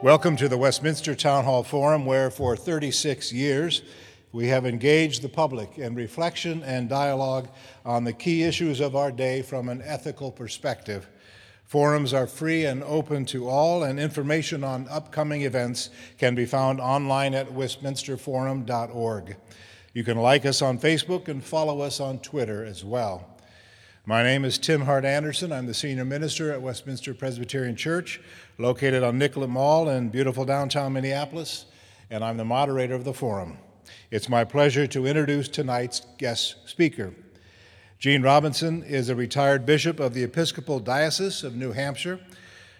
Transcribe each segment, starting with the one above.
Welcome to the Westminster Town Hall Forum, where for 36 years we have engaged the public in reflection and dialogue on the key issues of our day from an ethical perspective. Forums are free and open to all, and information on upcoming events can be found online at westminsterforum.org. You can like us on Facebook and follow us on Twitter as well. My name is Tim Hart Andersen. I'm the senior minister at Westminster Presbyterian Church, located on Nicollet Mall in beautiful downtown Minneapolis, and I'm the moderator of the forum. It's my pleasure to introduce tonight's guest speaker. Gene Robinson is a retired bishop of the Episcopal Diocese of New Hampshire.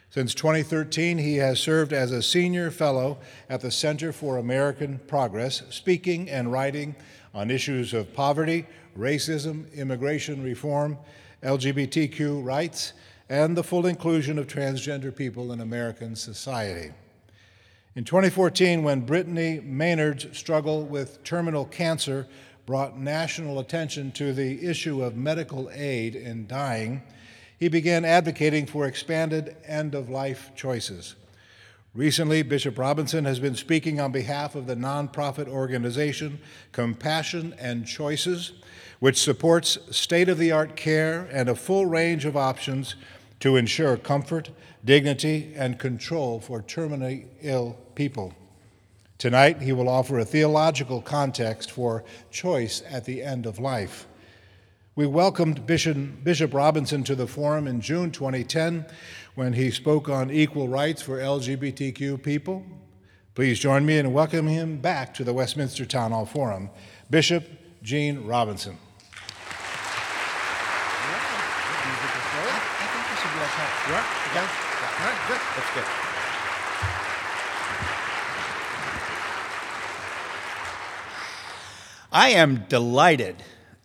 Since 2013, he has served as a senior fellow at the Center for American Progress, speaking and writing on issues of poverty, racism, immigration reform, LGBTQ rights, and the full inclusion of transgender people in American society. In 2014, when Brittany Maynard's struggle with terminal cancer brought national attention to the issue of medical aid in dying, he began advocating for expanded end of life choices. Recently, Bishop Robinson has been speaking on behalf of the nonprofit organization Compassion and Choices, which supports state of the art care and a full range of options to ensure comfort, dignity, and control for terminally ill people. Tonight, he will offer a theological context for choice at the end of life. We welcomed Bishop, Bishop Robinson to the forum in June 2010 when he spoke on equal rights for LGBTQ people. Please join me in welcoming him back to the Westminster Town Hall Forum, Bishop Gene Robinson. I am delighted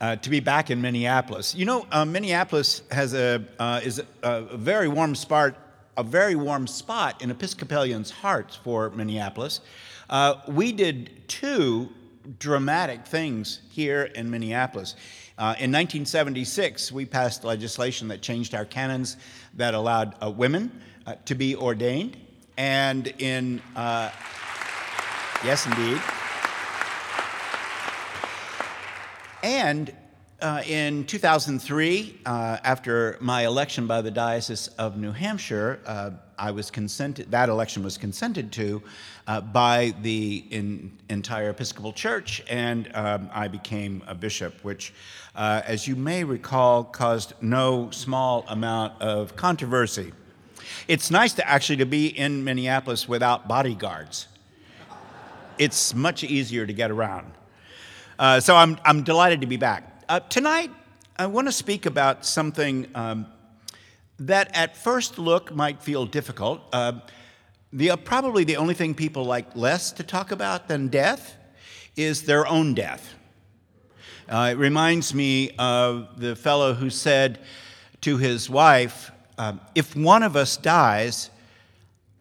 uh, to be back in Minneapolis. You know, uh, Minneapolis has a uh, is a very warm spot, a very warm spot in Episcopalians' hearts for Minneapolis. Uh, we did two dramatic things here in Minneapolis. Uh, in 1976, we passed legislation that changed our canons that allowed women to be ordained, and in yes, indeed. And uh, in 2003, uh, after my election by the Diocese of New Hampshire, uh, I was consented, that election was consented to uh, by the in, entire Episcopal Church, and um, I became a bishop, which, uh, as you may recall, caused no small amount of controversy. It's nice to actually to be in Minneapolis without bodyguards. It's much easier to get around. Uh, so I'm, I'm delighted to be back. Uh, tonight, I want to speak about something um, that at first look might feel difficult. Uh, the, uh, probably the only thing people like less to talk about than death is their own death. Uh, it reminds me of the fellow who said to his wife, um, If one of us dies,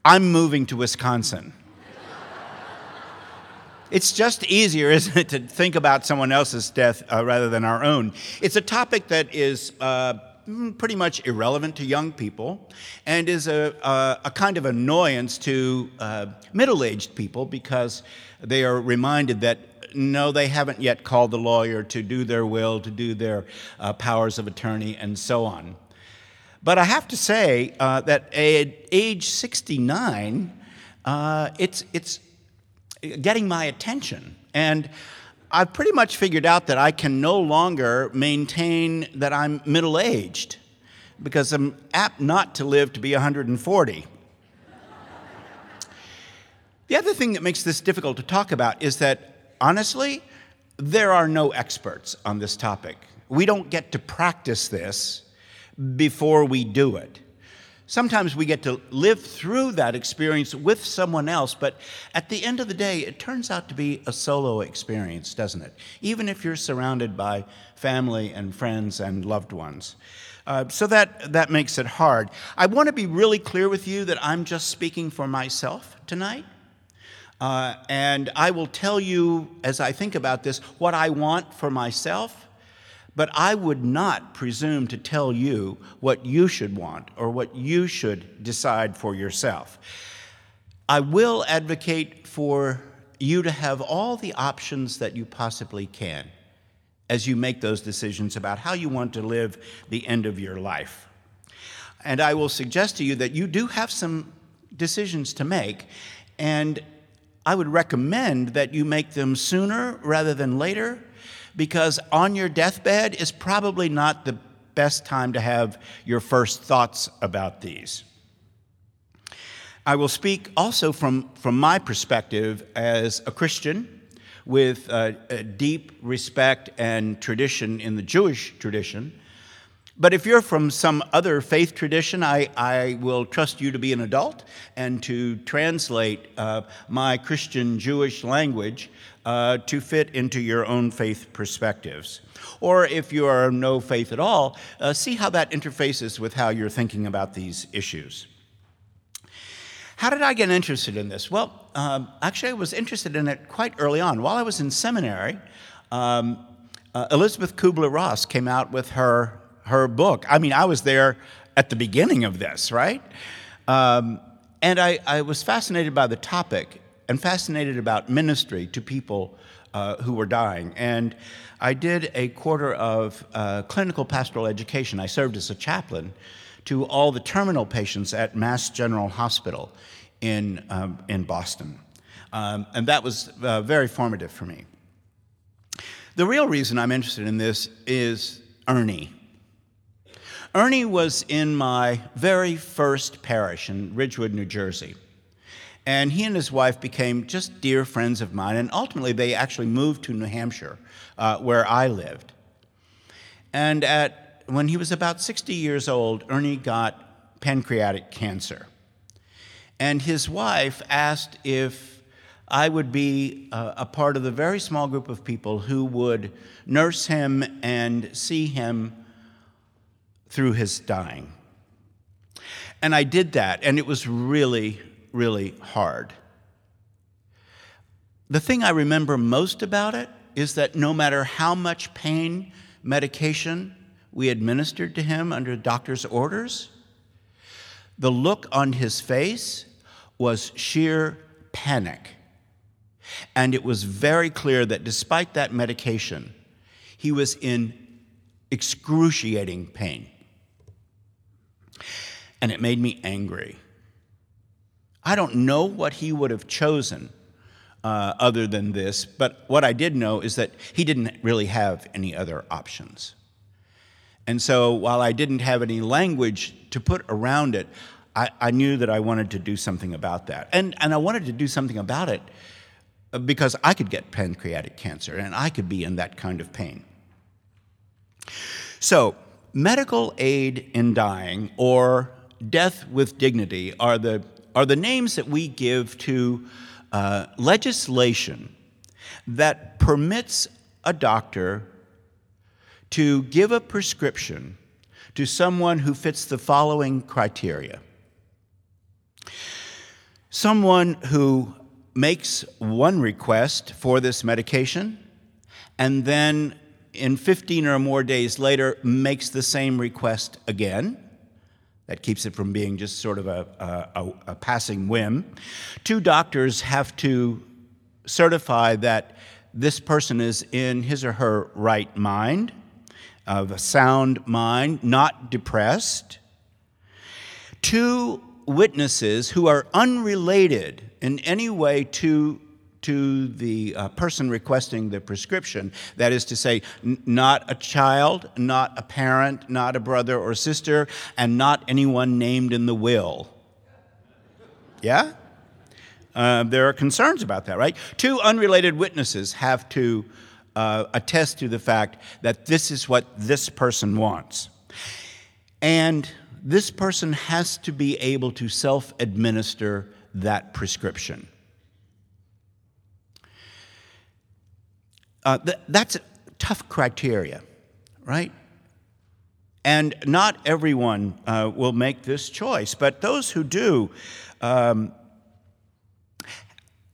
I'm moving to Wisconsin. It's just easier, isn't it, to think about someone else's death uh, rather than our own. It's a topic that is uh, mm, pretty much irrelevant to young people and is a, a, a kind of annoyance to uh, middle aged people because they are reminded that no, they haven't yet called the lawyer to do their will, to do their uh, powers of attorney, and so on. But I have to say uh, that at age 69, uh, it's, it's getting my attention. And I've pretty much figured out that I can no longer maintain that I'm middle aged because I'm apt not to live to be 140. the other thing that makes this difficult to talk about is that, honestly, there are no experts on this topic. We don't get to practice this before we do it. Sometimes we get to live through that experience with someone else, but at the end of the day, it turns out to be a solo experience, doesn't it? Even if you're surrounded by family and friends and loved ones. Uh, so that, that makes it hard. I want to be really clear with you that I'm just speaking for myself tonight. Uh, and I will tell you, as I think about this, what I want for myself but I would not presume to tell you what you should want or what you should decide for yourself. I will advocate for you to have all the options that you possibly can as you make those decisions about how you want to live the end of your life. And I will suggest to you that you do have some decisions to make, and I would recommend that you make them sooner rather than later, because on your deathbed is probably not the best time to have your first thoughts about these. I will speak also from, from my perspective as a Christian with a deep respect and tradition in the Jewish tradition. But if you're from some other faith tradition, I, I will trust you to be an adult and to translate uh, my Christian Jewish language uh, to fit into your own faith perspectives. Or if you are no faith at all, uh, see how that interfaces with how you're thinking about these issues. How did I get interested in this? Well, um, actually, I was interested in it quite early on. While I was in seminary, um, uh, Elisabeth Kubler Ross came out with her, her book. I mean, I was there at the beginning of this, right? Um, and I, I, was fascinated by the topic and fascinated about ministry to people uh, who were dying. And I did a quarter of uh, clinical pastoral education. I served as a chaplain to all the terminal patients at Mass General Hospital in, um, in Boston. Um, and that was uh, very formative for me. The real reason I'm interested in this is Ernie. Ernie was in my very first parish in Ridgewood, New Jersey. And he and his wife became just dear friends of mine, and ultimately they actually moved to New Hampshire, uh, where I lived. And at when he was about 60 years old, Ernie got pancreatic cancer. And his wife asked if I would be a, a part of the very small group of people who would nurse him and see him through his dying. And I did that, and it was really, really hard. The thing I remember most about it is that no matter how much pain medication we administered to him under doctor's orders, the look on his face was sheer panic. And it was very clear that despite that medication, he was in excruciating pain. And it made me angry. I don't know what he would have chosen uh, other than this, but what I did know is that he didn't really have any other options. And so while I didn't have any language to put around it, I, I, knew that I wanted to do something about that. And, and I wanted to do something about it uh, because I could get pancreatic cancer and I could be in that kind of pain. So, medical aid in dying or death with dignity are the, are the names that we give to uh, legislation that permits a doctor to give a prescription to someone who fits the following criteria someone who makes one request for this medication and then in 15 or more days later makes the same request again. That keeps it from being just sort of a, a, a passing whim. Two doctors have to certify that this person is in his or her right mind of a sound mind, not depressed. Two witnesses who are unrelated in any way to, to the uh, person requesting the prescription. That is to say, n- not a child, not a parent, not a brother or sister, and not anyone named in the will. Yeah? Uh, there are concerns about that, right? Two unrelated witnesses have to uh, attest to the fact that this is what this person wants. And this person has to be able to self administer that prescription. Uh, th- that's tough criteria, right? And not everyone uh, will make this choice, but those who do um,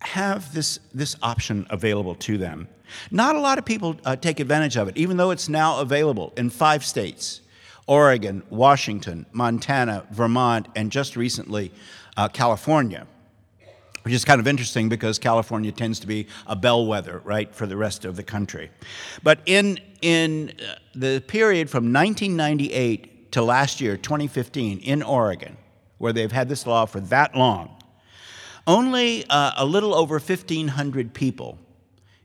have this, this option available to them. Not a lot of people uh, take advantage of it, even though it's now available in five states Oregon, Washington, Montana, Vermont, and just recently, uh, California. Which is kind of interesting because California tends to be a bellwether, right, for the rest of the country. But in, in uh, the period from 1998 to last year, 2015, in Oregon, where they've had this law for that long, only uh, a little over 1,500 people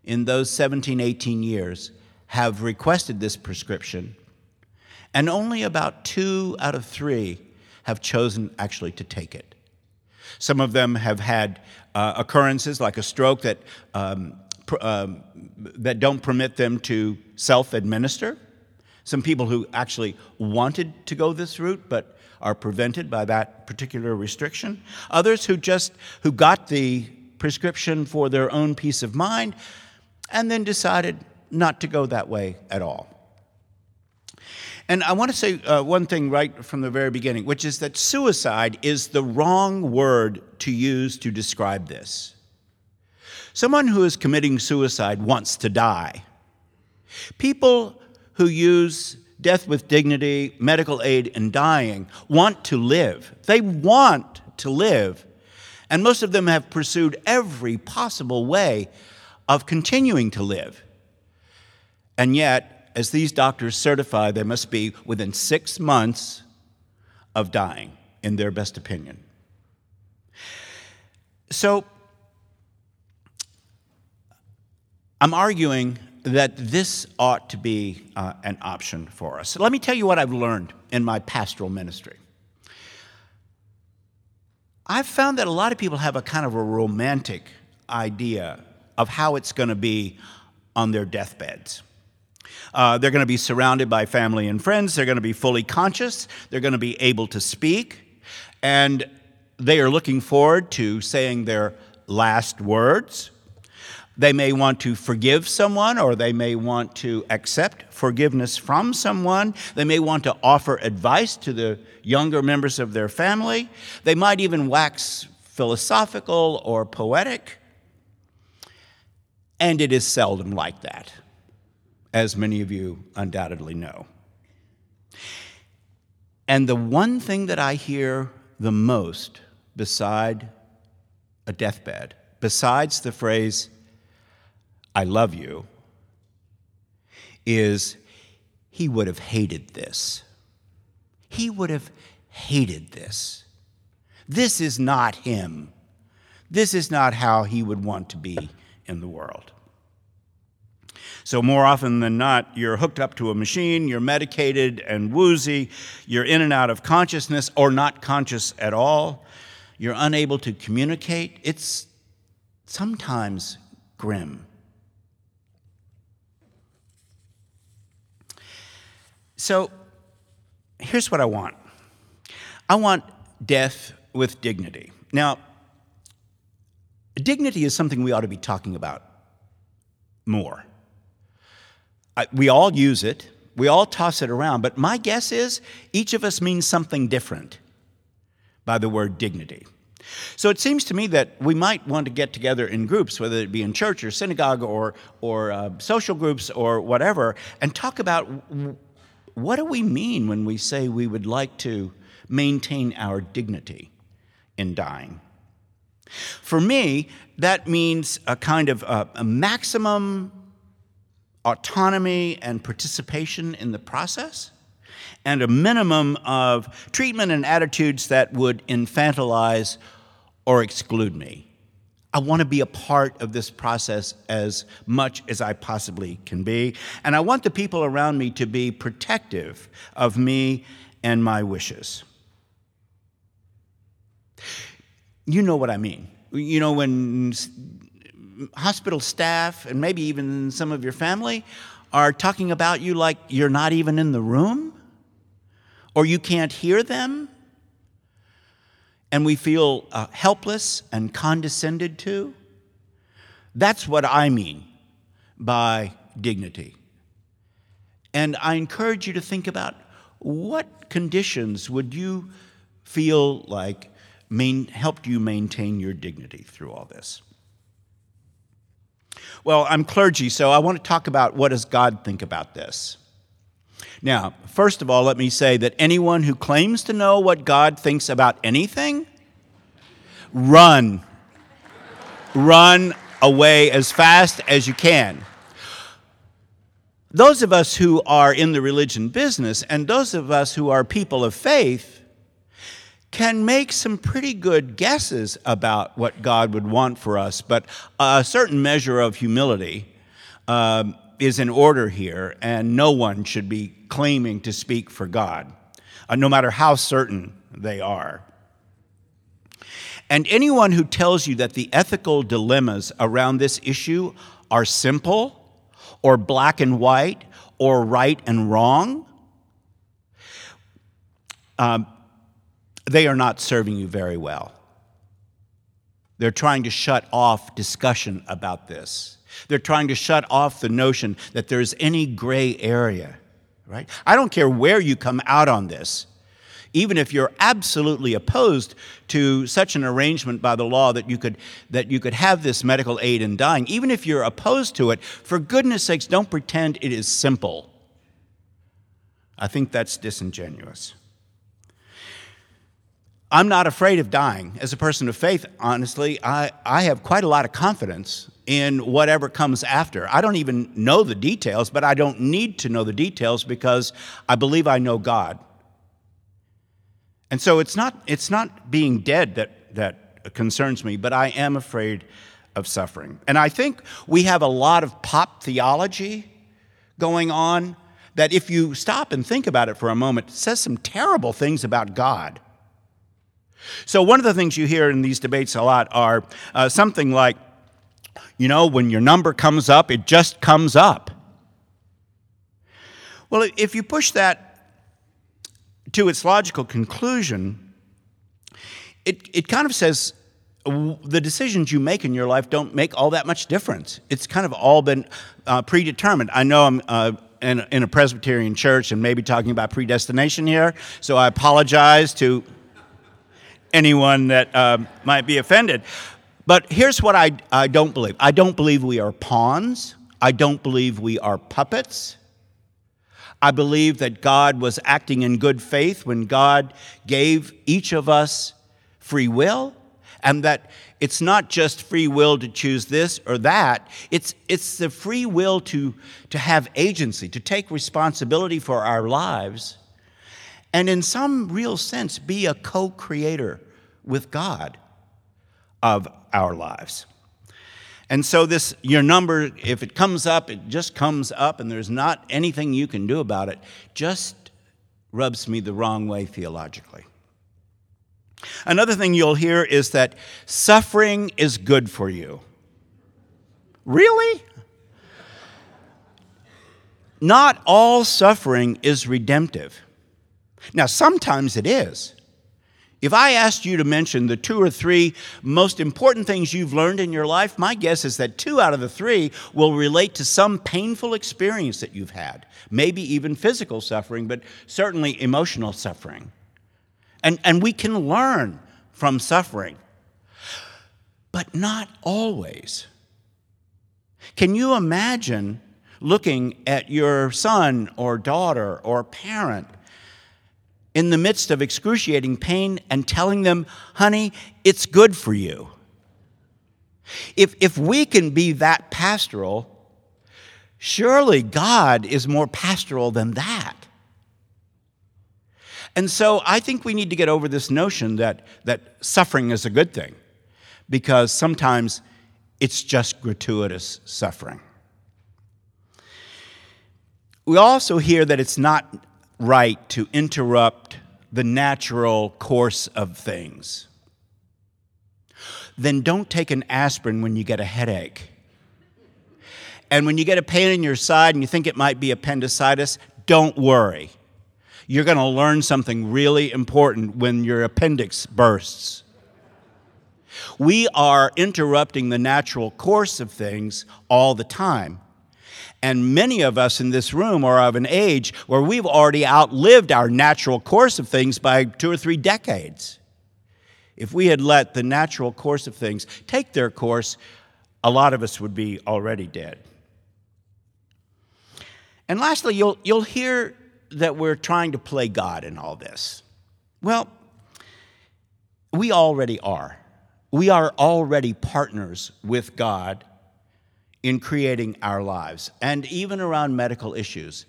in those 17, 18 years have requested this prescription, and only about two out of three have chosen actually to take it. Some of them have had uh, occurrences like a stroke that, um, pr- um, that don't permit them to self administer. Some people who actually wanted to go this route but are prevented by that particular restriction. Others who just who got the prescription for their own peace of mind and then decided not to go that way at all. And I want to say uh, one thing right from the very beginning, which is that suicide is the wrong word to use to describe this. Someone who is committing suicide wants to die. People who use death with dignity, medical aid, and dying want to live. They want to live. And most of them have pursued every possible way of continuing to live. And yet, as these doctors certify, they must be within six months of dying, in their best opinion. So, I'm arguing that this ought to be uh, an option for us. Let me tell you what I've learned in my pastoral ministry. I've found that a lot of people have a kind of a romantic idea of how it's going to be on their deathbeds. Uh, they're going to be surrounded by family and friends. They're going to be fully conscious. They're going to be able to speak. And they are looking forward to saying their last words. They may want to forgive someone or they may want to accept forgiveness from someone. They may want to offer advice to the younger members of their family. They might even wax philosophical or poetic. And it is seldom like that as many of you undoubtedly know. And the one thing that I hear the most beside a deathbed, besides the phrase, I love you, is he would have hated this. He would have hated this. This is not him. This is not how he would want to be in the world. So, more often than not, you're hooked up to a machine, you're medicated and woozy, you're in and out of consciousness or not conscious at all, you're unable to communicate. It's sometimes grim. So, here's what I want I want death with dignity. Now, dignity is something we ought to be talking about more. I, we all use it, we all toss it around, but my guess is each of us means something different by the word dignity. So it seems to me that we might want to get together in groups, whether it be in church or synagogue or, or uh, social groups or whatever, and talk about what do we mean when we say we would like to maintain our dignity in dying. For me, that means a kind of a, a maximum autonomy and participation in the process, and a minimum of treatment and attitudes that would infantilize or exclude me. I want to be a part of this process as much as I possibly can be, and I want the people around me to be protective of me and my wishes. You know what I mean. You know, when hospital staff and maybe even some of your family are talking about you like you're not even in the room or you can't hear them and we feel uh, helpless and condescended to. That's what I mean by dignity. And I encourage you to think about what conditions would you feel like main, helped you maintain your dignity through all this? Well, I'm clergy, so I want to talk about what does God think about this. Now, first of all, let me say that anyone who claims to know what God thinks about anything, run. run away as fast as you can. Those of us who are in the religion business and those of us who are people of faith can make some pretty good guesses about what God would want for us, but a certain measure of humility um, is in order here, and no one should be claiming to speak for God, uh, no matter how certain they are. And anyone who tells you that the ethical dilemmas around this issue are simple, or black and white, or right and wrong, um, they are not serving you very well. They're trying to shut off discussion about this. They're trying to shut off the notion that there's any gray area, right? I don't care where you come out on this. Even if you're absolutely opposed to such an arrangement by the law that you could, that you could have this medical aid in dying, even if you're opposed to it, for goodness sakes, don't pretend it is simple. I think that's disingenuous. I'm not afraid of dying. As a person of faith, honestly, I, I have quite a lot of confidence in whatever comes after. I don't even know the details, but I don't need to know the details because I believe I know God. And so it's not, it's not being dead that, that concerns me, but I am afraid of suffering. And I think we have a lot of pop theology going on that, if you stop and think about it for a moment, says some terrible things about God. So, one of the things you hear in these debates a lot are uh, something like, you know, when your number comes up, it just comes up. Well, if you push that to its logical conclusion, it, it kind of says the decisions you make in your life don't make all that much difference. It's kind of all been uh, predetermined. I know I'm uh, in, in, a Presbyterian church and maybe talking about predestination here, so I apologize to anyone that uh, might be offended. But here's what I, I don't believe I don't believe we are pawns, I don't believe we are puppets. I believe that God was acting in good faith when God gave each of us free will, and that it's not just free will to choose this or that, it's, it's the free will to, to have agency, to take responsibility for our lives, and in some real sense, be a co creator with God of our lives. And so, this, your number, if it comes up, it just comes up, and there's not anything you can do about it, just rubs me the wrong way theologically. Another thing you'll hear is that suffering is good for you. Really? Not all suffering is redemptive. Now, sometimes it is. If I asked you to mention the two or three most important things you've learned in your life, my guess is that two out of the three will relate to some painful experience that you've had. Maybe even physical suffering, but certainly emotional suffering. And, and we can learn from suffering, but not always. Can you imagine looking at your son or daughter or parent? In the midst of excruciating pain and telling them, honey, it's good for you. If, if we can be that pastoral, surely God is more pastoral than that. And so I think we need to get over this notion that, that suffering is a good thing, because sometimes it's just gratuitous suffering. We also hear that it's not right to interrupt the natural course of things. Then don't take an aspirin when you get a headache. And when you get a pain in your side and you think it might be appendicitis, don't worry. You're going to learn something really important when your appendix bursts. We are interrupting the natural course of things all the time. And many of us in this room are of an age where we've already outlived our natural course of things by two or three decades. If we had let the natural course of things take their course, a lot of us would be already dead. And lastly, you'll, you'll hear that we're trying to play God in all this. Well, we already are. we are already partners with God in creating our lives and even around medical issues.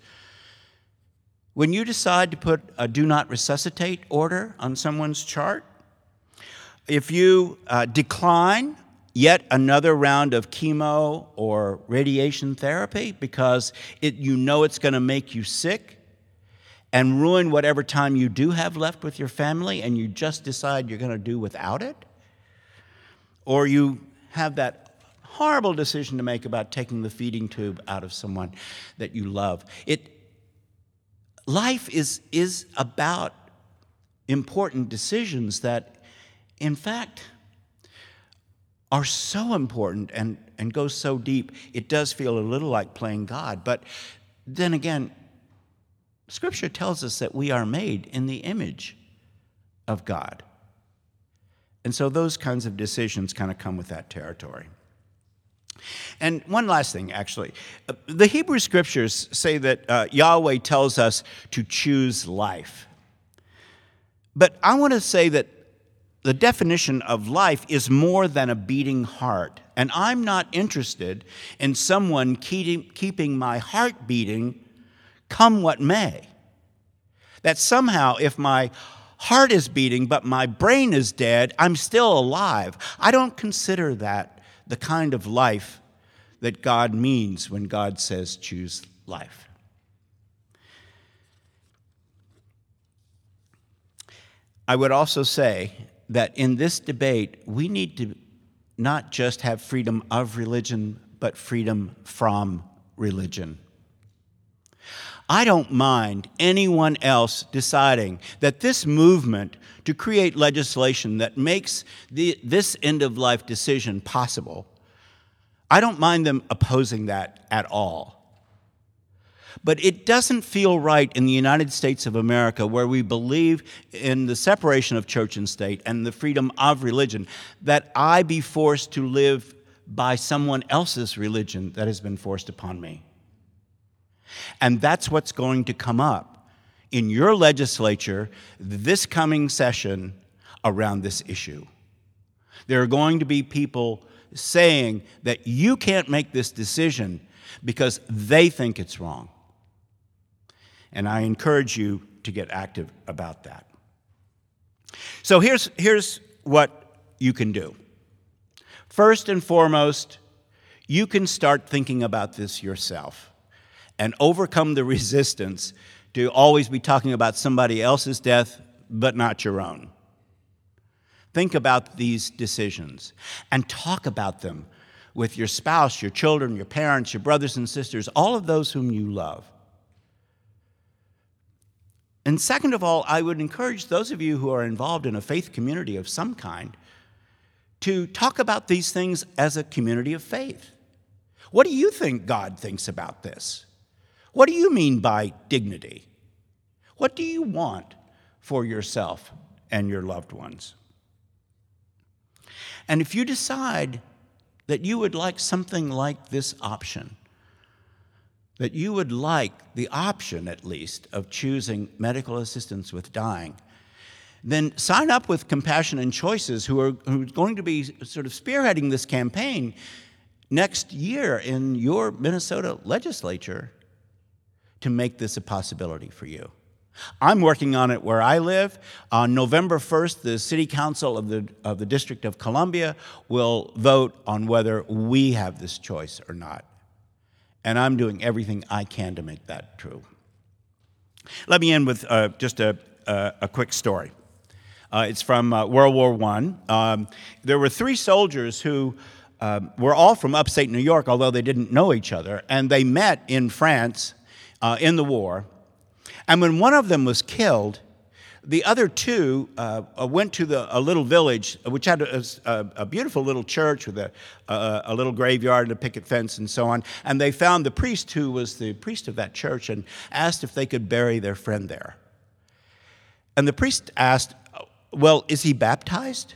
When you decide to put a do not resuscitate order on someone's chart, if you uh, decline yet another round of chemo or radiation therapy because it, you know it's going to make you sick and ruin whatever time you do have left with your family and you just decide you're going to do without it, or you have that horrible decision to make about taking the feeding tube out of someone that you love. It, life is, is about important decisions that, in fact, are so important and, and go so deep, it does feel a little like playing God. But then again, Scripture tells us that we are made in the image of God. And so those kinds of decisions kind of come with that territory. And one last thing, actually. The Hebrew scriptures say that uh, Yahweh tells us to choose life. But I want to say that the definition of life is more than a beating heart. And I'm not interested in someone keeping my heart beating come what may. That somehow, if my heart is beating but my brain is dead, I'm still alive. I don't consider that the kind of life that God means when God says choose life. I would also say that in this debate, we need to not just have freedom of religion, but freedom from religion. I don't mind anyone else deciding that this movement to create legislation that makes the, this end of life decision possible, I don't mind them opposing that at all. But it doesn't feel right in the United States of America, where we believe in the separation of church and state and the freedom of religion, that I be forced to live by someone else's religion that has been forced upon me. And that's what's going to come up in your legislature this coming session around this issue. There are going to be people saying that you can't make this decision because they think it's wrong. And I encourage you to get active about that. So here's, here's what you can do. First and foremost, you can start thinking about this yourself and overcome the resistance to always be talking about somebody else's death, but not your own. Think about these decisions and talk about them with your spouse, your children, your parents, your brothers and sisters, all of those whom you love. And second of all, I would encourage those of you who are involved in a faith community of some kind to talk about these things as a community of faith. What do you think God thinks about this? What do you mean by dignity? What do you want for yourself and your loved ones? And if you decide that you would like something like this option, that you would like the option, at least, of choosing medical assistance with dying, then sign up with Compassion and Choices, who are, who are going to be sort of spearheading this campaign next year in your Minnesota legislature to make this a possibility for you. I'm working on it where I live. On November 1st, the City Council of the, of the District of Columbia will vote on whether we have this choice or not. And I'm doing everything I can to make that true. Let me end with uh, just a, a, a, quick story. Uh, it's from uh, World War I. Um, there were three soldiers who um, were all from upstate New York, although they didn't know each other, and they met in France uh, in the war. And when one of them was killed, the other two uh, uh went to the, a little village, which had a, a, a beautiful little church with a, a, little graveyard and a picket fence and so on. And they found the priest who was the priest of that church and asked if they could bury their friend there. And the priest asked, Well, is he baptized?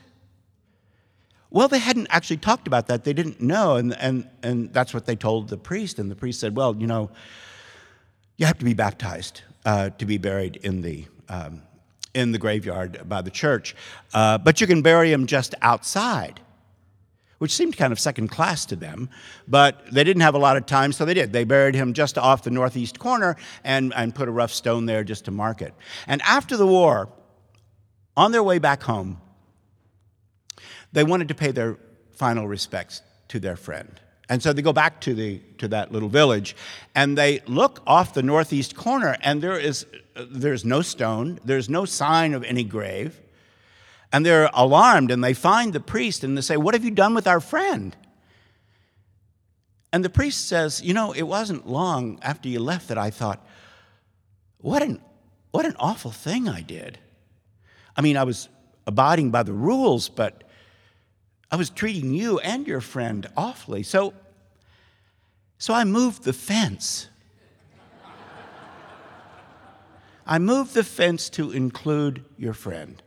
Well, they hadn't actually talked about that. They didn't know. And, and, and that's what they told the priest. And the priest said, Well, you know, you have to be baptized uh, to be buried in the, um, in the graveyard by the church. Uh, but you can bury him just outside, which seemed kind of second class to them. But they didn't have a lot of time, so they did. They buried him just off the northeast corner and, and put a rough stone there just to mark it. And after the war, on their way back home, they wanted to pay their final respects to their friend. And so they go back to, the, to that little village and they look off the northeast corner, and there is, there's no stone, there's no sign of any grave. And they're alarmed and they find the priest and they say, What have you done with our friend? And the priest says, You know, it wasn't long after you left that I thought, What an, what an awful thing I did. I mean, I was abiding by the rules, but I was treating you and your friend awfully. So, so I moved the fence. I moved the fence to include your friend.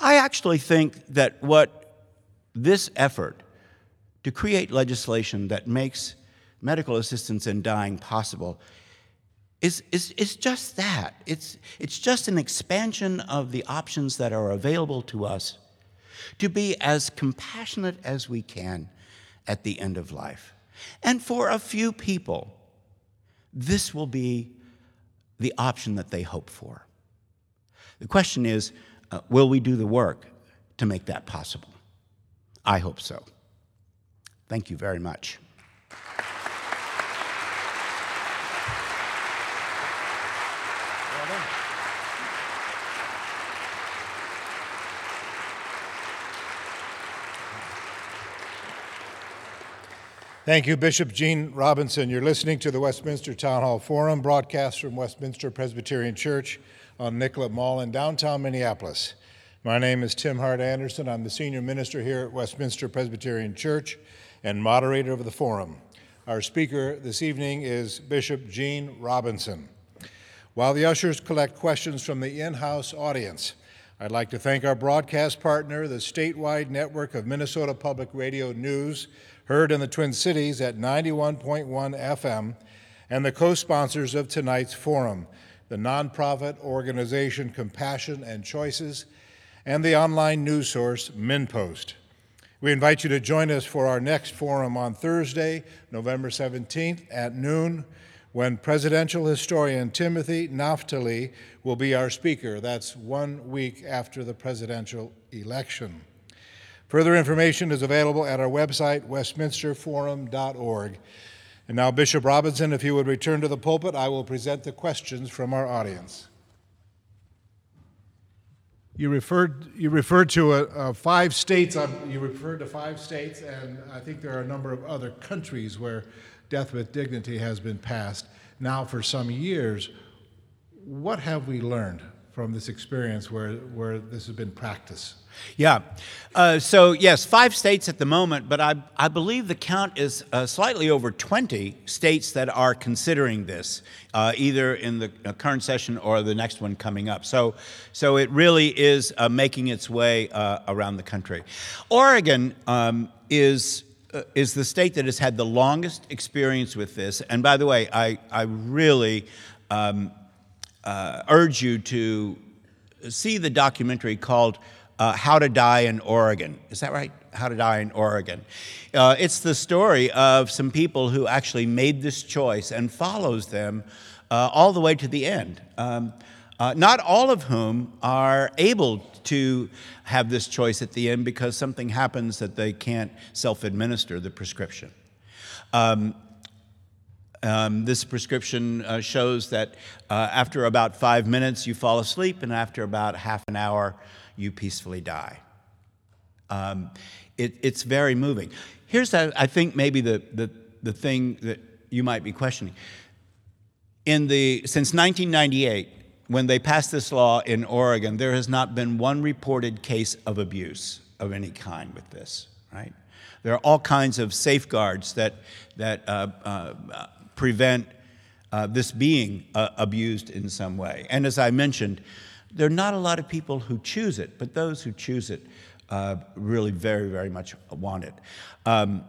I actually think that what this effort to create legislation that makes medical assistance in dying possible is, is, is just that. It's, it's just an expansion of the options that are available to us to be as compassionate as we can at the end of life. And for a few people, this will be the option that they hope for. The question is uh, will we do the work to make that possible? I hope so. Thank you very much. Thank you, Bishop Gene Robinson. You're listening to the Westminster Town Hall Forum, broadcast from Westminster Presbyterian Church on Nicollet Mall in downtown Minneapolis. My name is Tim Hart Andersen. I'm the senior minister here at Westminster Presbyterian Church and moderator of the forum. Our speaker this evening is Bishop Gene Robinson. While the ushers collect questions from the in house audience, I'd like to thank our broadcast partner, the statewide network of Minnesota Public Radio News heard in the Twin Cities at 91.1 FM, and the co sponsors of tonight's forum, the nonprofit organization Compassion and Choices, and the online news source MinnPost. We invite you to join us for our next forum on Thursday, November 17th at noon, when presidential historian Timothy Naftali will be our speaker. That's one week after the presidential election. Further information is available at our website, westminsterforum.org. And now, Bishop Robinson, if you would return to the pulpit, I will present the questions from our audience. You referred, you referred to a, a five states, um, you referred to five states, and I think there are a number of other countries where death with dignity has been passed now for some years. What have we learned from this experience where, where this has been practiced? Yeah. Uh, so, yes, five states at the moment, but I, I believe the count is uh, slightly over 20 states that are considering this, uh, either in the uh, current session or the next one coming up. So, so it really is uh, making its way uh, around the country. Oregon um, is. is the state that has had the longest experience with this. And by the way, I, I really um, urge you to see the documentary called uh, How to Die in Oregon. Is that right? How to Die in Oregon. Uh, it's the story of some people who actually made this choice and follows them uh, all the way to the end. Um, uh, not all of whom are able to have this choice at the end because something happens that they can't self administer the prescription. Um, um, this prescription uh, shows that uh, after about five minutes, you fall asleep, and after about half an hour, you peacefully die. Um, it, it's very moving. Here's, I think, maybe the, the, the thing that you might be questioning. In the, since 1998, when they passed this law in Oregon, there has not been one reported case of abuse of any kind with this, right? There are all kinds of safeguards that, that uh, uh, prevent uh, this being uh, abused in some way. And as I mentioned, there are not a lot of people who choose it, but those who choose it uh, really very, very much want it. Um,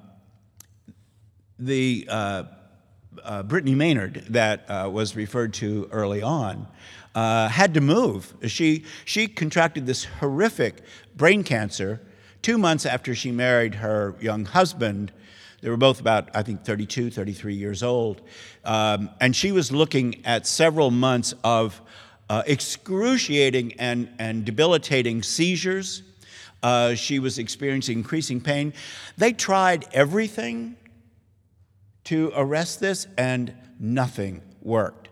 the uh, uh, Brittany Maynard that uh, was referred to early on uh, had to move. She, she contracted this horrific brain cancer two months after she married her young husband. They were both about, I think, 32, 33 years old. Um, and she was looking at several months of uh, excruciating and, and debilitating seizures. Uh, she was experiencing increasing pain. They tried everything to arrest this, and nothing worked.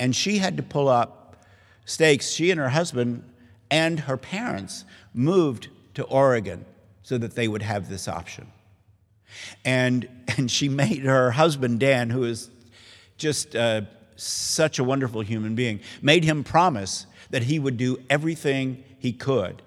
And she had to pull up stakes. She and her husband and her parents moved to Oregon so that they would have this option. And, and she made her husband, Dan, who is just uh, such a wonderful human being, made him promise that he would do everything he could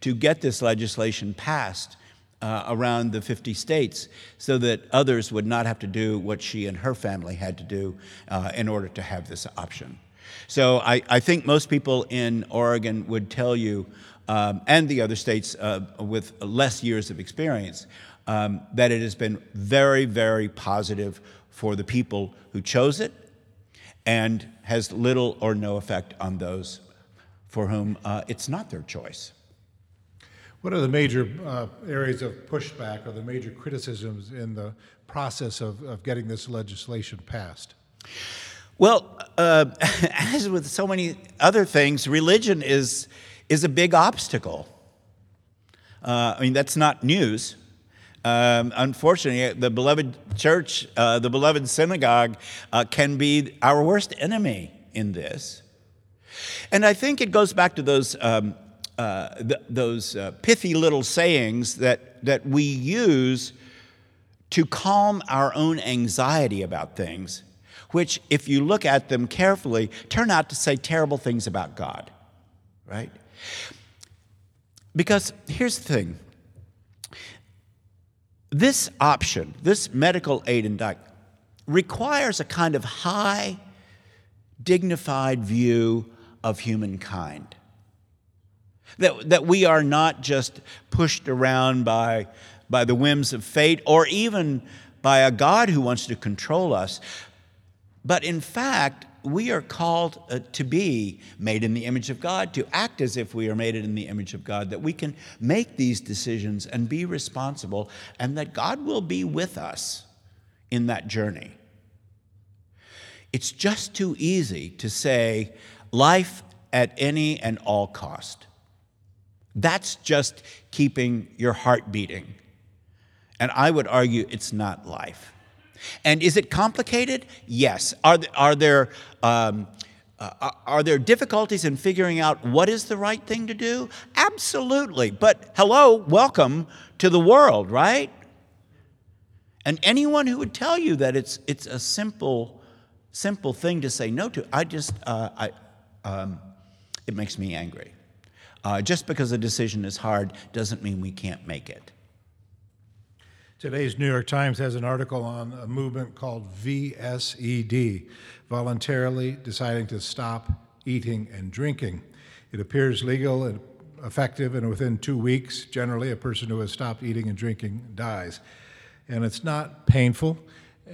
to get this legislation passed uh, around the 50 states so that others would not have to do what she and her family had to do uh, in order to have this option. So I, I, think most people in Oregon would tell you, um, and the other states uh, with less years of experience, um, that it has been very, very positive for the people who chose it and has little or no effect on those for whom uh, it's not their choice. What are the major uh, areas of pushback or the major criticisms in the process of, of getting this legislation passed? Well, uh, as with so many other things, religion is, is a big obstacle. Uh, I mean, that's not news. Um, unfortunately, the beloved church, uh, the beloved synagogue, uh, can be our worst enemy in this. And I think it goes back to those um, uh, th- those uh, pithy little sayings that, that we use to calm our own anxiety about things, which, if you look at them carefully, turn out to say terrible things about God, right? Because here's the thing this option, this medical aid diet, requires a kind of high, dignified view of humankind. That, that we are not just pushed around by, by the whims of fate or even by a God who wants to control us, but in fact, we are called uh, to be made in the image of God, to act as if we are made in the image of God, that we can make these decisions and be responsible, and that God will be with us in that journey. It's just too easy to say life at any and all cost. That's just keeping your heart beating. And I would argue it's not life. And is it complicated? Yes. Are, are, there, um, uh, are there difficulties in figuring out what is the right thing to do? Absolutely. But hello, welcome to the world, right? And anyone who would tell you that it's, it's a simple, simple thing to say no to, I just, uh, I, um, it makes me angry. Uh, just because a decision is hard doesn't mean we can't make it. Today's New York Times has an article on a movement called VSED, voluntarily deciding to stop eating and drinking. It appears legal and effective, and within two weeks, generally, a person who has stopped eating and drinking dies. And it's not painful.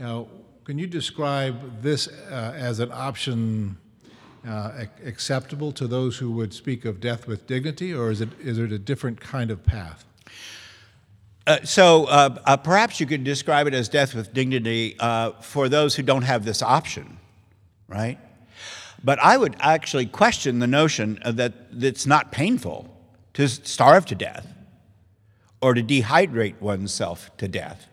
Uh, can you describe this uh, as an option uh, acceptable to those who would speak of death with dignity, or is it, is it a different kind of path? Uh, so uh, uh, perhaps you could describe it as death with dignity uh, for those who don't have this option, right? But I would actually question the notion that it's not painful to starve to death or to dehydrate oneself to death.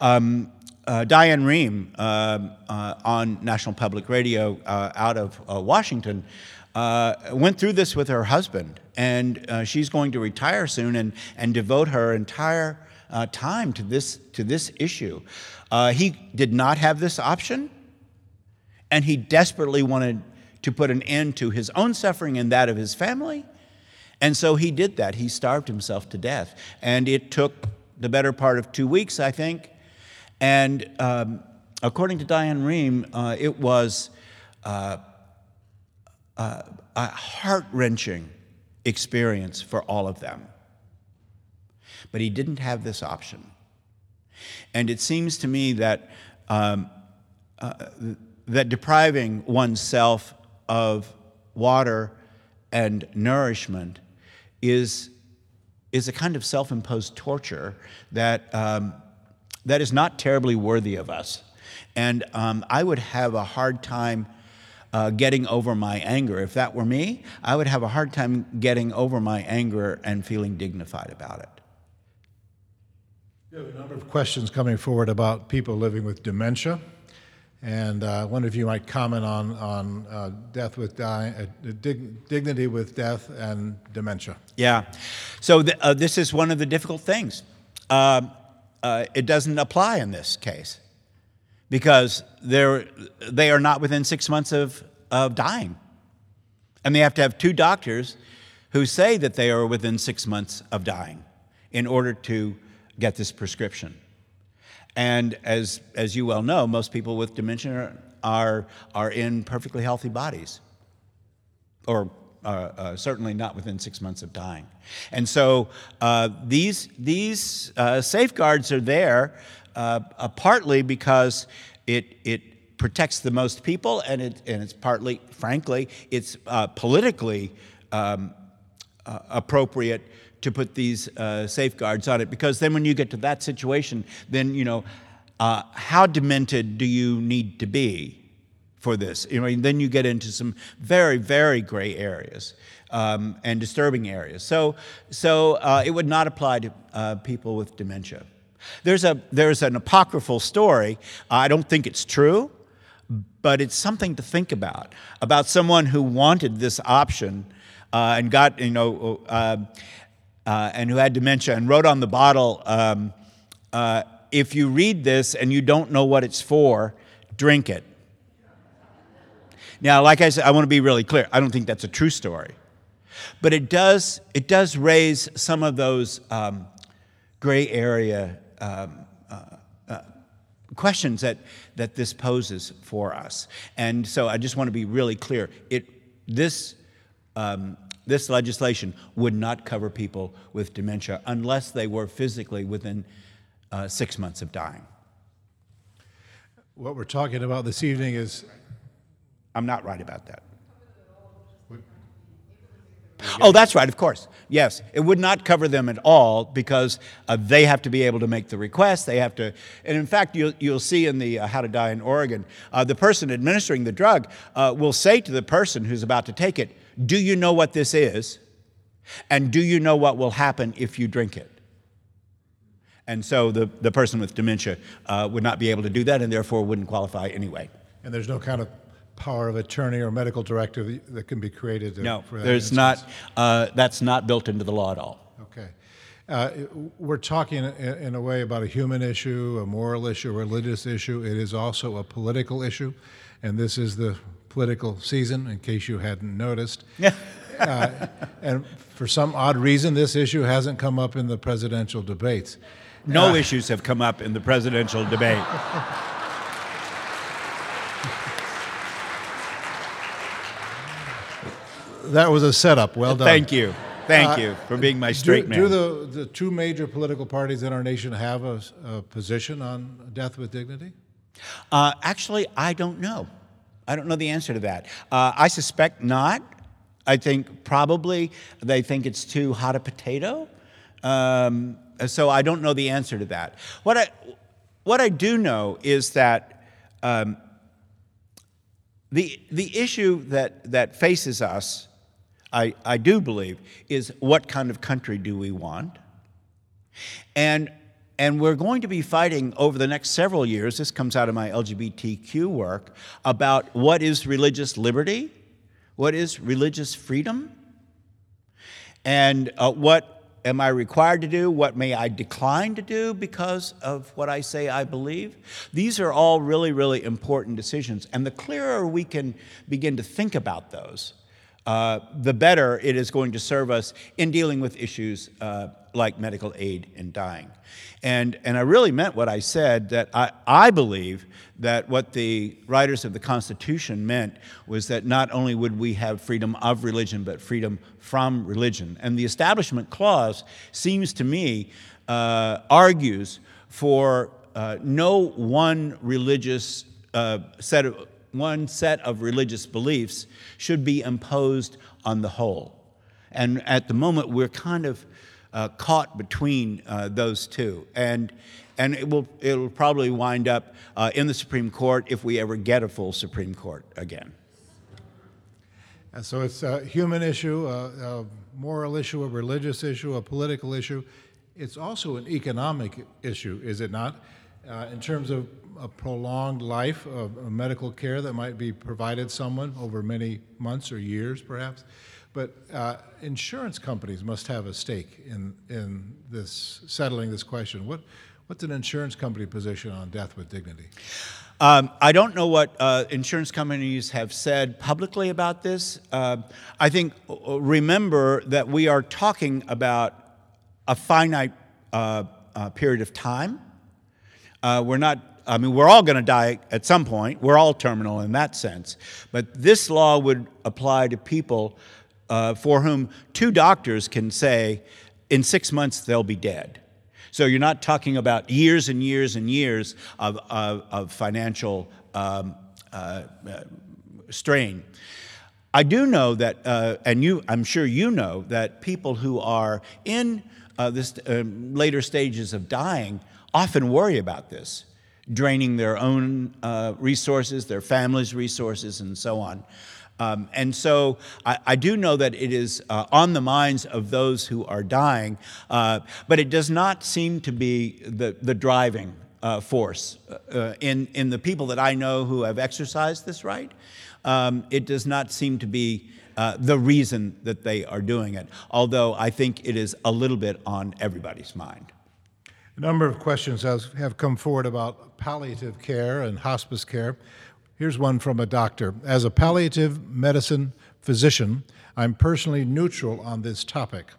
Um, uh, Diane Rehm uh, on National Public Radio out of Washington uh, went through this with her husband, and she's going to retire soon and, and devote her entire time to this, to this issue. he did not have this option, and he desperately wanted to put an end to his own suffering and that of his family. And so he did that. He starved himself to death. And it took the better part of two weeks, I think, and um, according to Diane Rehm, uh, it was uh, a heart wrenching experience for all of them. But he didn't have this option. And it seems to me that, um, uh, that depriving oneself of water, and nourishment is, is a kind of self imposed torture that, um, that is not terribly worthy of us. And um, I would have a hard time uh, getting over my anger. If that were me, I would have a hard time getting over my anger and feeling dignified about it. We have a number of questions coming forward about people living with dementia. And uh, I wonder if you might comment on, on uh, death with dying, uh, dig, dignity with death and dementia. Yeah. So th- uh, this is one of the difficult things. Um, uh, it doesn't apply in this case because they're, they are not within six months of, of dying. And they have to have two doctors who say that they are within six months of dying in order to get this prescription. And as, as you well know, most people with dementia are, are in perfectly healthy bodies, or uh, uh, certainly not within six months of dying. And so uh, these, these uh, safeguards are there uh, uh, partly because it, it protects the most people, and, it, and it's partly, frankly, it's politically um, appropriate to put these uh, safeguards on it because then when you get to that situation, then, you know, uh, how demented do you need to be for this? You know, then you get into some very, very gray areas um, and disturbing areas. So, so uh, it would not apply to uh, people with dementia. There's, a, there's an apocryphal story. I don't think it's true, but it's something to think about about someone who wanted this option uh, and got, you know, uh, uh, and who had dementia and wrote on the bottle, um, uh, if you read this and you don't know what it's for, drink it. Now, like I said, I want to be really clear. I don't think that's a true story. But it does, it does raise some of those um, gray area um, uh, uh, questions that, that this poses for us. And so I just want to be really clear. It, this um, this legislation would not cover people with dementia unless they were physically within uh, six months of dying. What we're talking about this evening is. I'm not right about that. Oh, that's right, of course. Yes, it would not cover them at all because uh, they have to be able to make the request. They have to, and in fact, you'll, you'll see in the uh, How to Die in Oregon, uh, the person administering the drug uh, will say to the person who's about to take it, do you know what this is? And do you know what will happen if you drink it? And so the, the person with dementia uh, would not be able to do that and therefore wouldn't qualify anyway. And there's no kind of power of attorney or medical directive that can be created? No, there's instance. not. Uh, that's not built into the law at all. Okay. Uh, we're talking in, in, a way about a human issue, a moral issue, a religious issue. It is also a political issue, and this is the political season, in case you hadn't noticed. Yeah. uh, and for some odd reason, this issue hasn't come up in the presidential debates. No uh, issues have come up in the presidential debate. that was a setup. Well done. Thank you. Thank uh, you for being my straight do, man. Do the, the two major political parties in our nation have a, a position on death with dignity? Uh, actually, I don't know. I don't know the answer to that. Uh, I suspect not. I think probably they think it's too hot a potato. Um, so I don't know the answer to that. What I, what I do know is that um, the, the issue that, that faces us, I, I do believe, is what kind of country do we want? And and we're going to be fighting over the next several years, this comes out of my LGBTQ work, about what is religious liberty, what is religious freedom, and uh, what am I required to do, what may I decline to do because of what I say I believe. These are all really, really important decisions. And the clearer we can begin to think about those, uh, the better it is going to serve us in dealing with issues uh, like medical aid in dying. And, and I really meant what I said that I, I believe that what the writers of the Constitution meant was that not only would we have freedom of religion, but freedom from religion. And the Establishment Clause seems to me uh, argues for uh, no one religious uh, set of one set of religious beliefs should be imposed on the whole. And at the moment, we're kind of uh, caught between uh, those two. And, and it will it'll probably wind up uh, in the Supreme Court if we ever get a full Supreme Court again. And so it's a human issue, a, a moral issue, a religious issue, a political issue. It's also an economic issue, is it not? Uh, in terms of a prolonged life of, medical care that might be provided someone over many months or years, perhaps. But uh, insurance companies must have a stake in, in this settling this question. What, what's an insurance company position on death with dignity? Um, I don't know what uh, insurance companies have said publicly about this. Uh, I think, uh, remember that we are talking about a finite uh, uh, period of time. Uh, we're not, I mean, we're all going to die at some point. We're all terminal in that sense. But this law would apply to people for whom two doctors can say, in six months, they'll be dead. So you're not talking about years and years and years of, of, of financial um, uh, uh, strain. I do know that, uh, and you, I'm sure you know, that people who are in uh, this um, later stages of dying often worry about this, draining their own uh, resources, their family's resources, and so on. Um, and so I, I, do know that it is uh, on the minds of those who are dying, uh, but it does not seem to be the, the driving uh, force. Uh, in, in the people that I know who have exercised this right, um, it does not seem to be uh, the reason that they are doing it, although I think it is a little bit on everybody's mind. A number of questions have come forward about palliative care and hospice care. Here's one from a doctor. As a palliative medicine physician, I'm personally neutral on this topic.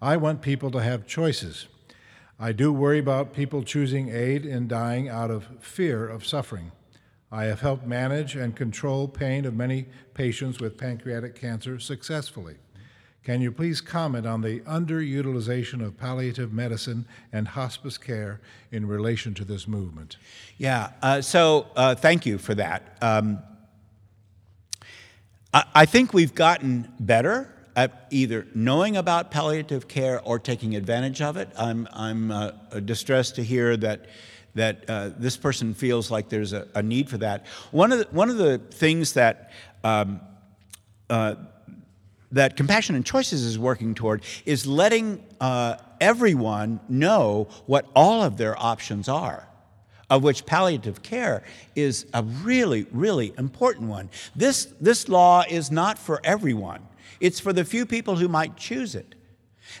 I want people to have choices. I do worry about people choosing aid in dying out of fear of suffering. I have helped manage and control pain of many patients with pancreatic cancer successfully. Can you please comment on the underutilization of palliative medicine and hospice care in relation to this movement? Yeah, uh, so uh, thank you for that. Um, I, I think we've gotten better at either knowing about palliative care or taking advantage of it. I'm, I'm uh, distressed to hear that that uh, this person feels like there's a, a, need for that. One of the, one of the things that um, uh, that Compassion and Choices is working toward is letting uh, everyone know what all of their options are, of which palliative care is a really, really important one. This, this law is not for everyone, it's for the few people who might choose it.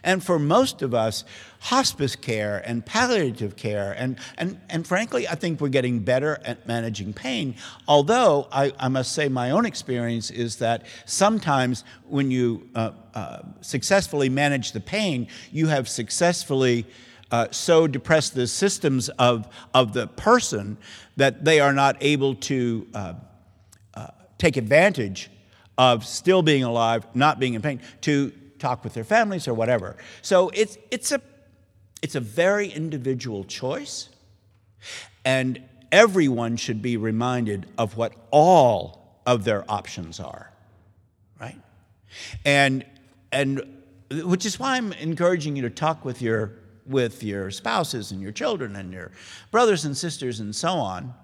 And for most of us, hospice care and palliative care, and, and, and frankly, I think we're getting better at managing pain. Although, I, I must say, my own experience is that sometimes when you uh, uh, successfully manage the pain, you have successfully uh, so depressed the systems of, of the person that they are not able to uh, uh, take advantage of still being alive, not being in pain, to talk with their families or whatever. So it's, it's, a, it's a very individual choice, and everyone should be reminded of what all of their options are, right? And, and which is why I'm encouraging you to talk with your, with your spouses and your children and your brothers and sisters and so on,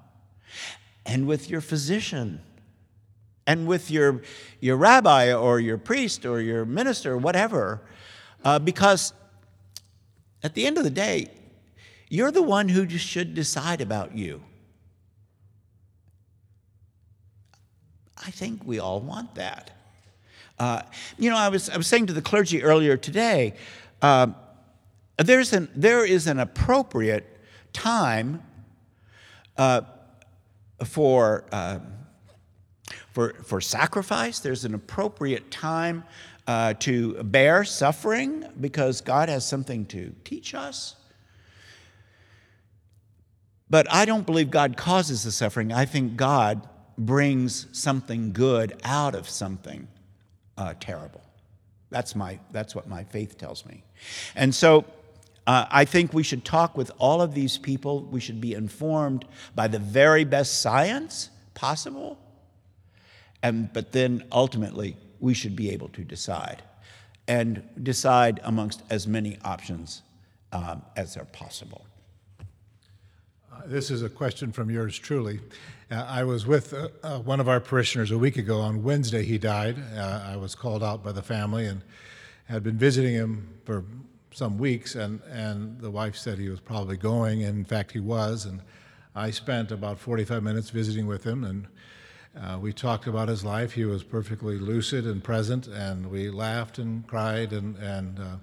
and with your physician and with your, your rabbi or your priest or your minister or whatever, uh, because at the end of the day, you're the one who should decide about you. I think we all want that. Uh, you know, I was, I was saying to the clergy earlier today, uh, there's an, there is an appropriate time uh, for uh, for, for sacrifice. There's an appropriate time uh, to bear suffering because God has something to teach us. But I don't believe God causes the suffering. I think God brings something good out of something uh, terrible. That's, my, that's what my faith tells me. And so uh, I think we should talk with all of these people. We should be informed by the very best science possible and, but then ultimately, we should be able to decide and decide amongst as many options um, as are possible. Uh, this is a question from yours truly. Uh, I was with uh, uh one of our parishioners a week ago. On Wednesday, he died. Uh, I was called out by the family and had been visiting him for some weeks, and, and the wife said he was probably going, and in fact, he was. And I spent about 45 minutes visiting with him, and uh, we talked about his life. He was perfectly lucid and present, and we laughed and cried and, and uh,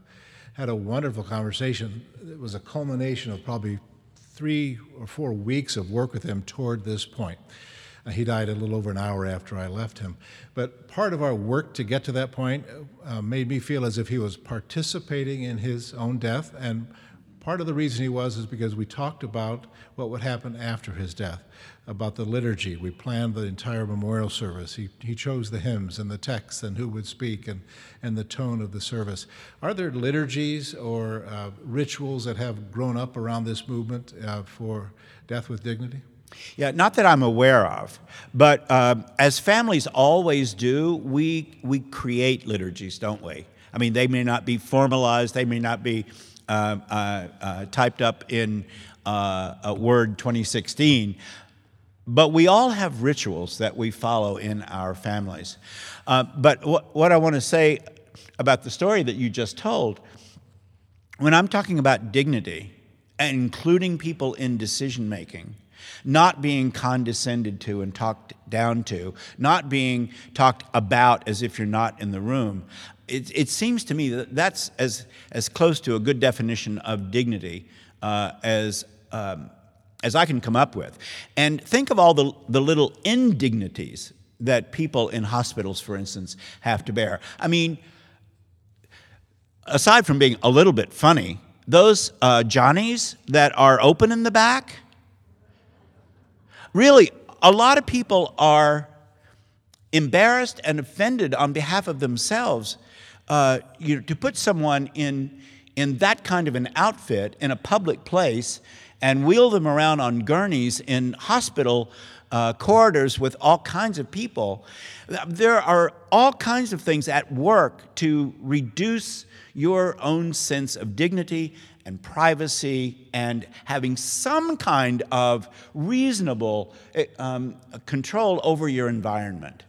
had a wonderful conversation. It was a culmination of probably three or four weeks of work with him toward this point. Uh, he died a little over an hour after I left him. But part of our work to get to that point uh, made me feel as if he was participating in his own death. And part of the reason he was is because we talked about what would happen after his death, about the liturgy. We planned the entire memorial service. He, he chose the hymns and the texts and who would speak and, and the tone of the service. Are there liturgies or uh, rituals that have grown up around this movement uh, for death with dignity? Yeah, not that I'm aware of, but uh, as families always do, we, we create liturgies, don't we? I mean, they may not be formalized, they may not be typed up in uh, Word 2016, but we all have rituals that we follow in our families. Uh, but wh- what I want to say about the story that you just told, when I'm talking about dignity, including people in decision making, not being condescended to and talked down to, not being talked about as if you're not in the room. It, it seems to me that that's as, as close to a good definition of dignity uh, as, um, as I can come up with. And think of all the, the little indignities that people in hospitals, for instance, have to bear. I mean, aside from being a little bit funny, those uh, Johnnies that are open in the back, Really, a lot of people are embarrassed and offended on behalf of themselves. Uh, you know, to put someone in, in that kind of an outfit in a public place and wheel them around on gurneys in hospital uh, corridors with all kinds of people. There are all kinds of things at work to reduce your own sense of dignity and privacy and having some kind of reasonable eh, um, control over your environment.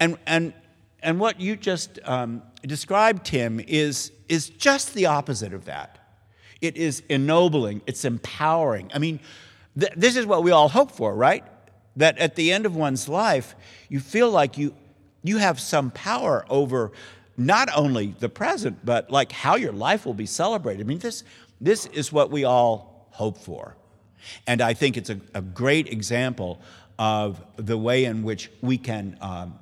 And, and, and what you just um, described, Tim, is, is just the opposite of that. It is ennobling, it's empowering. I mean, th- this is what we all hope for, right? That at the end of one's life, you feel like you, you have some power over not only the present, but like how your life will be celebrated. I mean, this, this is what we all hope for. And I think it's a, a great example of the way in which we can um,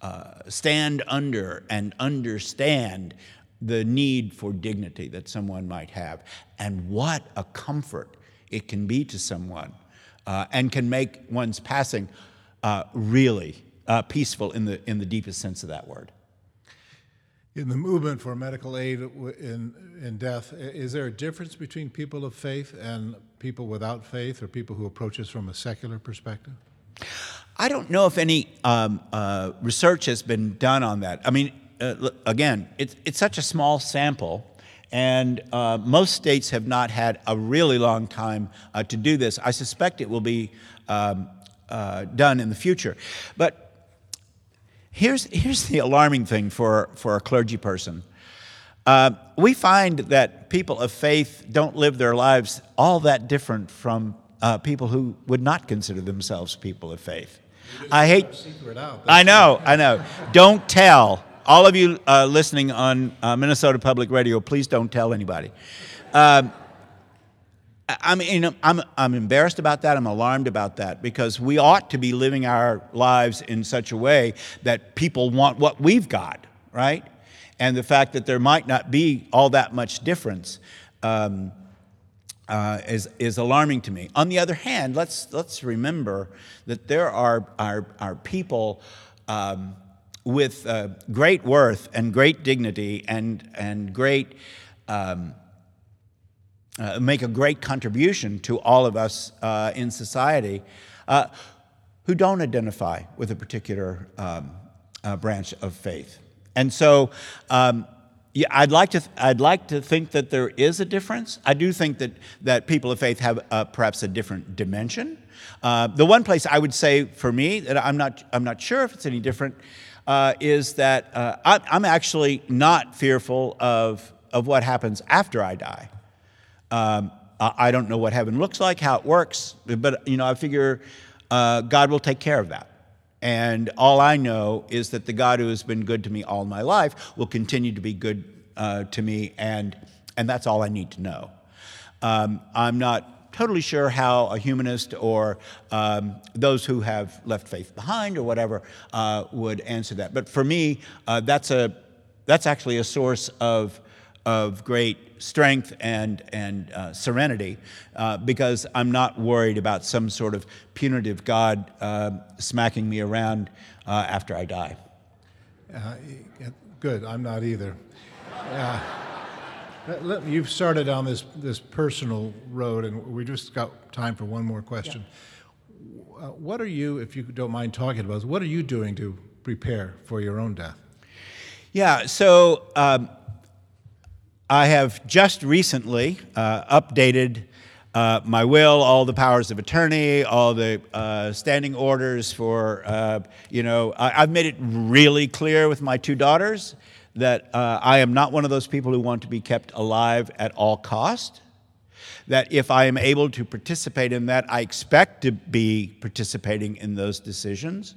uh, stand under and understand the need for dignity that someone might have. And what a comfort it can be to someone uh, and can make one's passing uh, really uh, peaceful in the, in the deepest sense of that word in the movement for medical aid in, in death, is there a difference between people of faith and people without faith or people who approach this from a secular perspective? I don't know if any um, uh, research has been done on that. I mean, uh, again, it's, it's such a small sample, and uh, most states have not had a really long time uh, to do this. I suspect it will be um, uh, done in the future. But Here's, here's the alarming thing for, for a clergy person. Uh, we find that people of faith don't live their lives all that different from uh, people who would not consider themselves people of faith. I hate. I know, I know. Don't tell. All of you uh, listening on uh, Minnesota Public Radio, please don't tell anybody. Um, I mean, I'm, I'm embarrassed about that. I'm alarmed about that because we ought to be living our lives in such a way that people want what we've got, right? And the fact that there might not be all that much difference um, uh, is, is alarming to me. On the other hand, let's, let's remember that there are, are, are people um, with uh, great worth and great dignity and, and great. Um, uh, make a great contribution to all of us uh, in society, uh, who don't identify with a particular um, uh, branch of faith. And so, um, yeah, I'd like to. I'd like to think that there is a difference. I do think that that people of faith have uh, perhaps a different dimension. Uh, the one place I would say for me that I'm not. I'm not sure if it's any different. Uh, is that uh, I, I'm actually not fearful of of what happens after I die. Um, I don't know what heaven looks like, how it works, but you know, I figure uh, God will take care of that. And all I know is that the God who has been good to me all my life will continue to be good uh, to me, and, and that's all I need to know. Um, I'm not totally sure how a humanist or um, those who have left faith behind or whatever uh, would answer that. But for me, uh, that's, a, that's actually a source of of great strength and, and uh, serenity uh, because I'm not worried about some sort of punitive God uh, smacking me around uh, after I die. Uh, good, I'm not either. Uh, you've started on this, this personal road, and we just got time for one more question. Yeah. what are you, if you don't mind talking about this, what are you doing to prepare for your own death? Yeah, so um, I have just recently uh, updated uh, my will, all the powers of attorney, all the uh, standing orders for, uh, you know, I, have made it really clear with my two daughters that uh, I am not one of those people who want to be kept alive at all cost. That if I am able to participate in that, I expect to be participating in those decisions.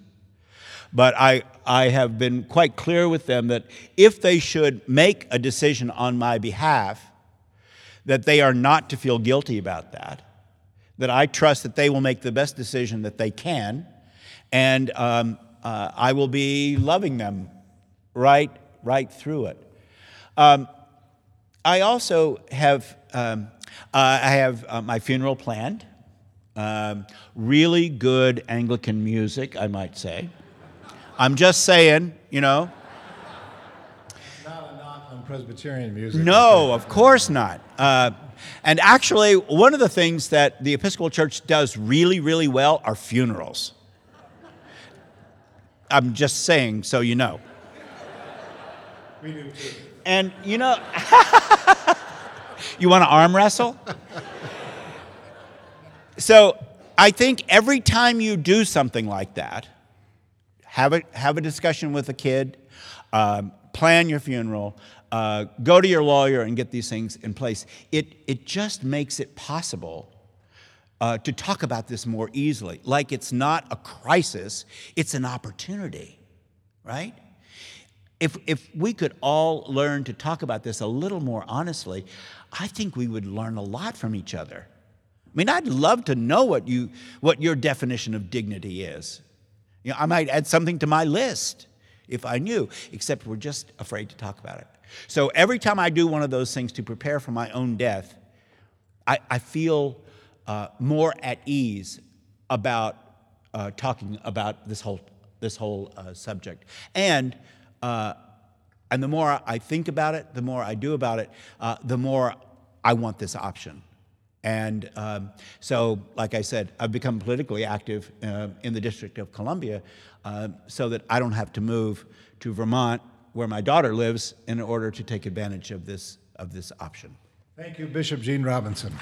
But I, I have been quite clear with them that if they should make a decision on my behalf, that they are not to feel guilty about that, that I trust that they will make the best decision that they can, and um, uh, I will be loving them right, right through it. Um, I also have, um, uh, I have uh, my funeral planned. Um, really good Anglican music, I might say. I'm just saying, you know. Not a knock on Presbyterian music. No, of course not. Uh, and actually, one of the things that the Episcopal Church does really, really well are funerals. I'm just saying so you know. We do too. And you know, you want to arm wrestle? so I think every time you do something like that, have a, have a discussion with a kid, um, plan your funeral, uh, go to your lawyer and get these things in place. It, it just makes it possible uh, to talk about this more easily. Like it's not a crisis, it's an opportunity, right? If, if we could all learn to talk about this a little more honestly, I think we would learn a lot from each other. I mean, I'd love to know what, you, what your definition of dignity is. You know, I might add something to my list if I knew, except we're just afraid to talk about it. So every time I do one of those things to prepare for my own death, I, I feel uh, more at ease about uh, talking about this whole, this whole uh, subject. And, uh, and the more I think about it, the more I do about it, uh, the more I want this option. And um, so, like I said, I've become politically active uh, in the District of Columbia uh, so that I don't have to move to Vermont, where my daughter lives, in order to take advantage of this, of this option. Thank you, Bishop Gene Robinson.